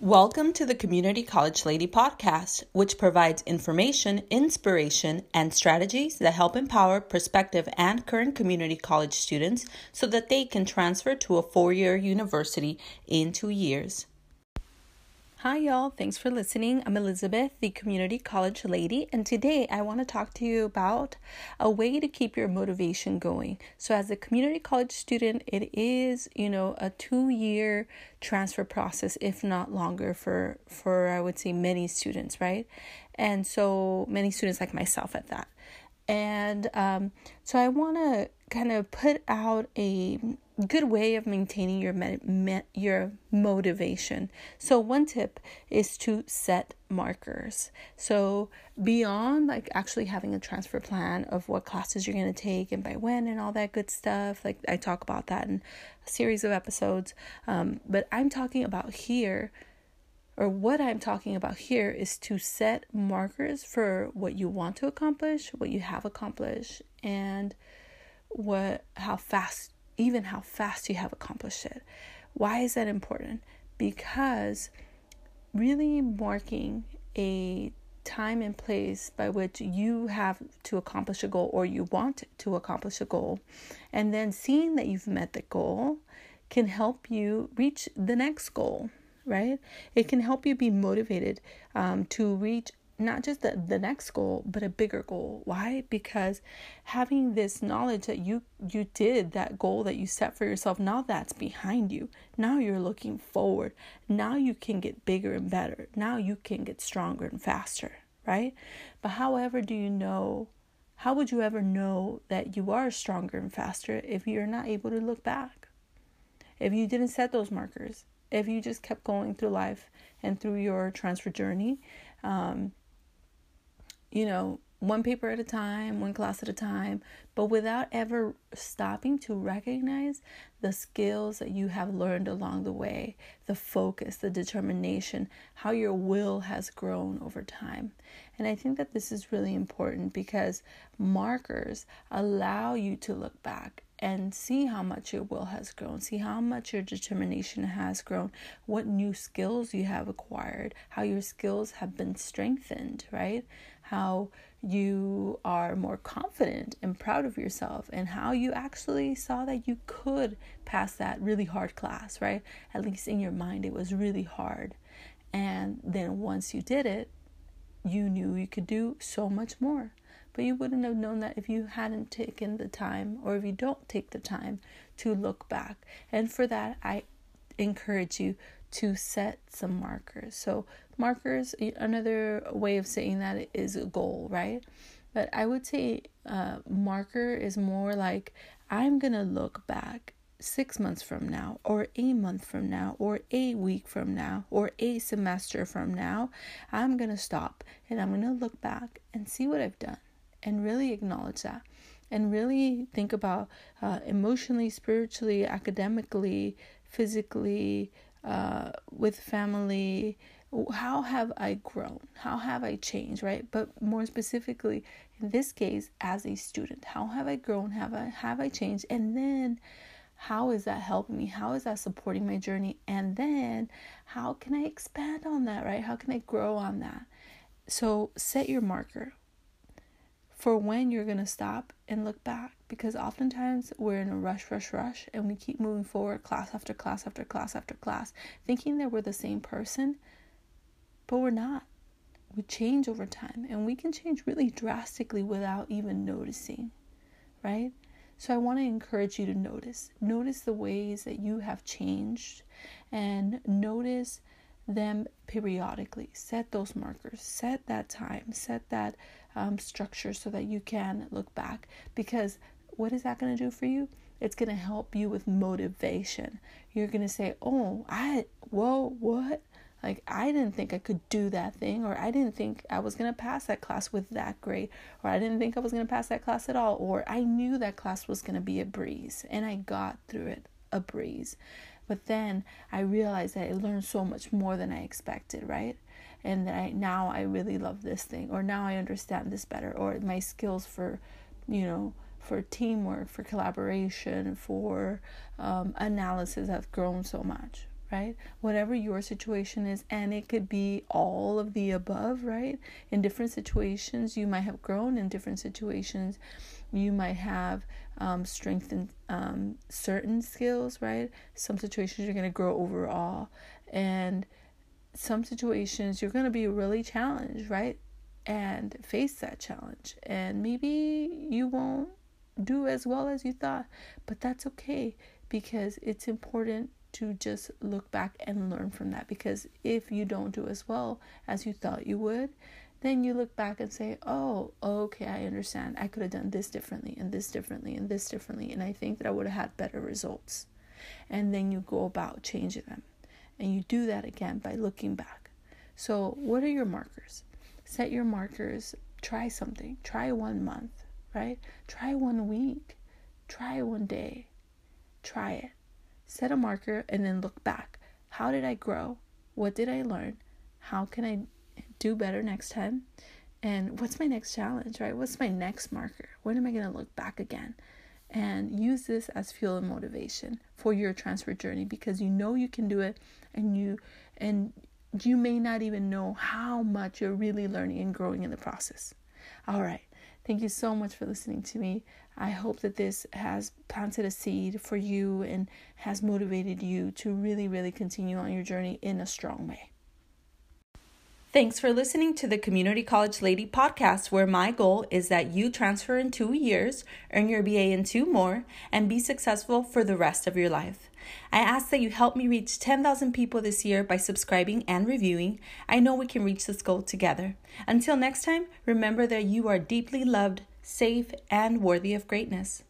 Welcome to the Community College Lady podcast, which provides information, inspiration, and strategies that help empower prospective and current community college students so that they can transfer to a four year university in two years. Hi, y'all. Thanks for listening. I'm Elizabeth, the community college lady, and today I want to talk to you about a way to keep your motivation going. So, as a community college student, it is, you know, a two year transfer process, if not longer, for, for I would say many students, right? And so, many students like myself at that. And um, so, I want to kind of put out a good way of maintaining your me- your motivation. So one tip is to set markers. So beyond like actually having a transfer plan of what classes you're going to take and by when and all that good stuff, like I talk about that in a series of episodes. Um, but I'm talking about here or what I'm talking about here is to set markers for what you want to accomplish, what you have accomplished, and what how fast even how fast you have accomplished it. Why is that important? Because really marking a time and place by which you have to accomplish a goal or you want to accomplish a goal, and then seeing that you've met the goal can help you reach the next goal, right? It can help you be motivated um, to reach not just the, the next goal but a bigger goal. Why? Because having this knowledge that you you did that goal that you set for yourself now that's behind you. Now you're looking forward. Now you can get bigger and better. Now you can get stronger and faster right? But however do you know how would you ever know that you are stronger and faster if you're not able to look back? If you didn't set those markers? If you just kept going through life and through your transfer journey um, you know, one paper at a time, one class at a time, but without ever stopping to recognize the skills that you have learned along the way, the focus, the determination, how your will has grown over time. And I think that this is really important because markers allow you to look back and see how much your will has grown, see how much your determination has grown, what new skills you have acquired, how your skills have been strengthened, right? How you are more confident and proud of yourself, and how you actually saw that you could pass that really hard class, right? At least in your mind, it was really hard. And then once you did it, you knew you could do so much more. But you wouldn't have known that if you hadn't taken the time or if you don't take the time to look back. And for that, I encourage you to set some markers. So, markers, another way of saying that is a goal, right? But I would say uh, marker is more like I'm going to look back six months from now, or a month from now, or a week from now, or a semester from now. I'm going to stop and I'm going to look back and see what I've done and really acknowledge that and really think about uh, emotionally, spiritually, academically, physically, uh, with family. How have I grown? How have I changed, right? But more specifically, in this case, as a student, how have I grown? Have I have I changed? And then, how is that helping me? How is that supporting my journey? And then, how can I expand on that, right? How can I grow on that? So set your marker for when you're going to stop and look back because oftentimes we're in a rush, rush, rush and we keep moving forward class after class after class after class, thinking that we're the same person, but we're not. We change over time and we can change really drastically without even noticing, right? So I want to encourage you to notice. Notice the ways that you have changed and notice them periodically. Set those markers, set that time, set that um, structure so that you can look back. Because what is that going to do for you? It's going to help you with motivation. You're going to say, Oh, I, whoa, what? Like, I didn't think I could do that thing, or I didn't think I was going to pass that class with that grade, or I didn't think I was going to pass that class at all, or I knew that class was going to be a breeze, and I got through it a breeze. But then I realized that I learned so much more than I expected, right? And that I now I really love this thing, or now I understand this better, or my skills for, you know, for teamwork, for collaboration, for um, analysis have grown so much, right? Whatever your situation is, and it could be all of the above, right? In different situations, you might have grown, in different situations, you might have um, strengthened um, certain skills, right? Some situations you're going to grow overall, and some situations you're going to be really challenged, right? And face that challenge, and maybe you won't do as well as you thought, but that's okay because it's important to just look back and learn from that. Because if you don't do as well as you thought you would, then you look back and say, oh, okay, I understand. I could have done this differently and this differently and this differently. And I think that I would have had better results. And then you go about changing them. And you do that again by looking back. So, what are your markers? Set your markers. Try something. Try one month, right? Try one week. Try one day. Try it set a marker, and then look back. How did I grow? What did I learn? How can I do better next time? And what's my next challenge, right? What's my next marker? When am I going to look back again? And use this as fuel and motivation for your transfer journey because you know you can do it and you and you may not even know how much you're really learning and growing in the process. All right. Thank you so much for listening to me. I hope that this has planted a seed for you and has motivated you to really, really continue on your journey in a strong way. Thanks for listening to the Community College Lady podcast, where my goal is that you transfer in two years, earn your BA in two more, and be successful for the rest of your life. I ask that you help me reach 10,000 people this year by subscribing and reviewing. I know we can reach this goal together. Until next time, remember that you are deeply loved, safe, and worthy of greatness.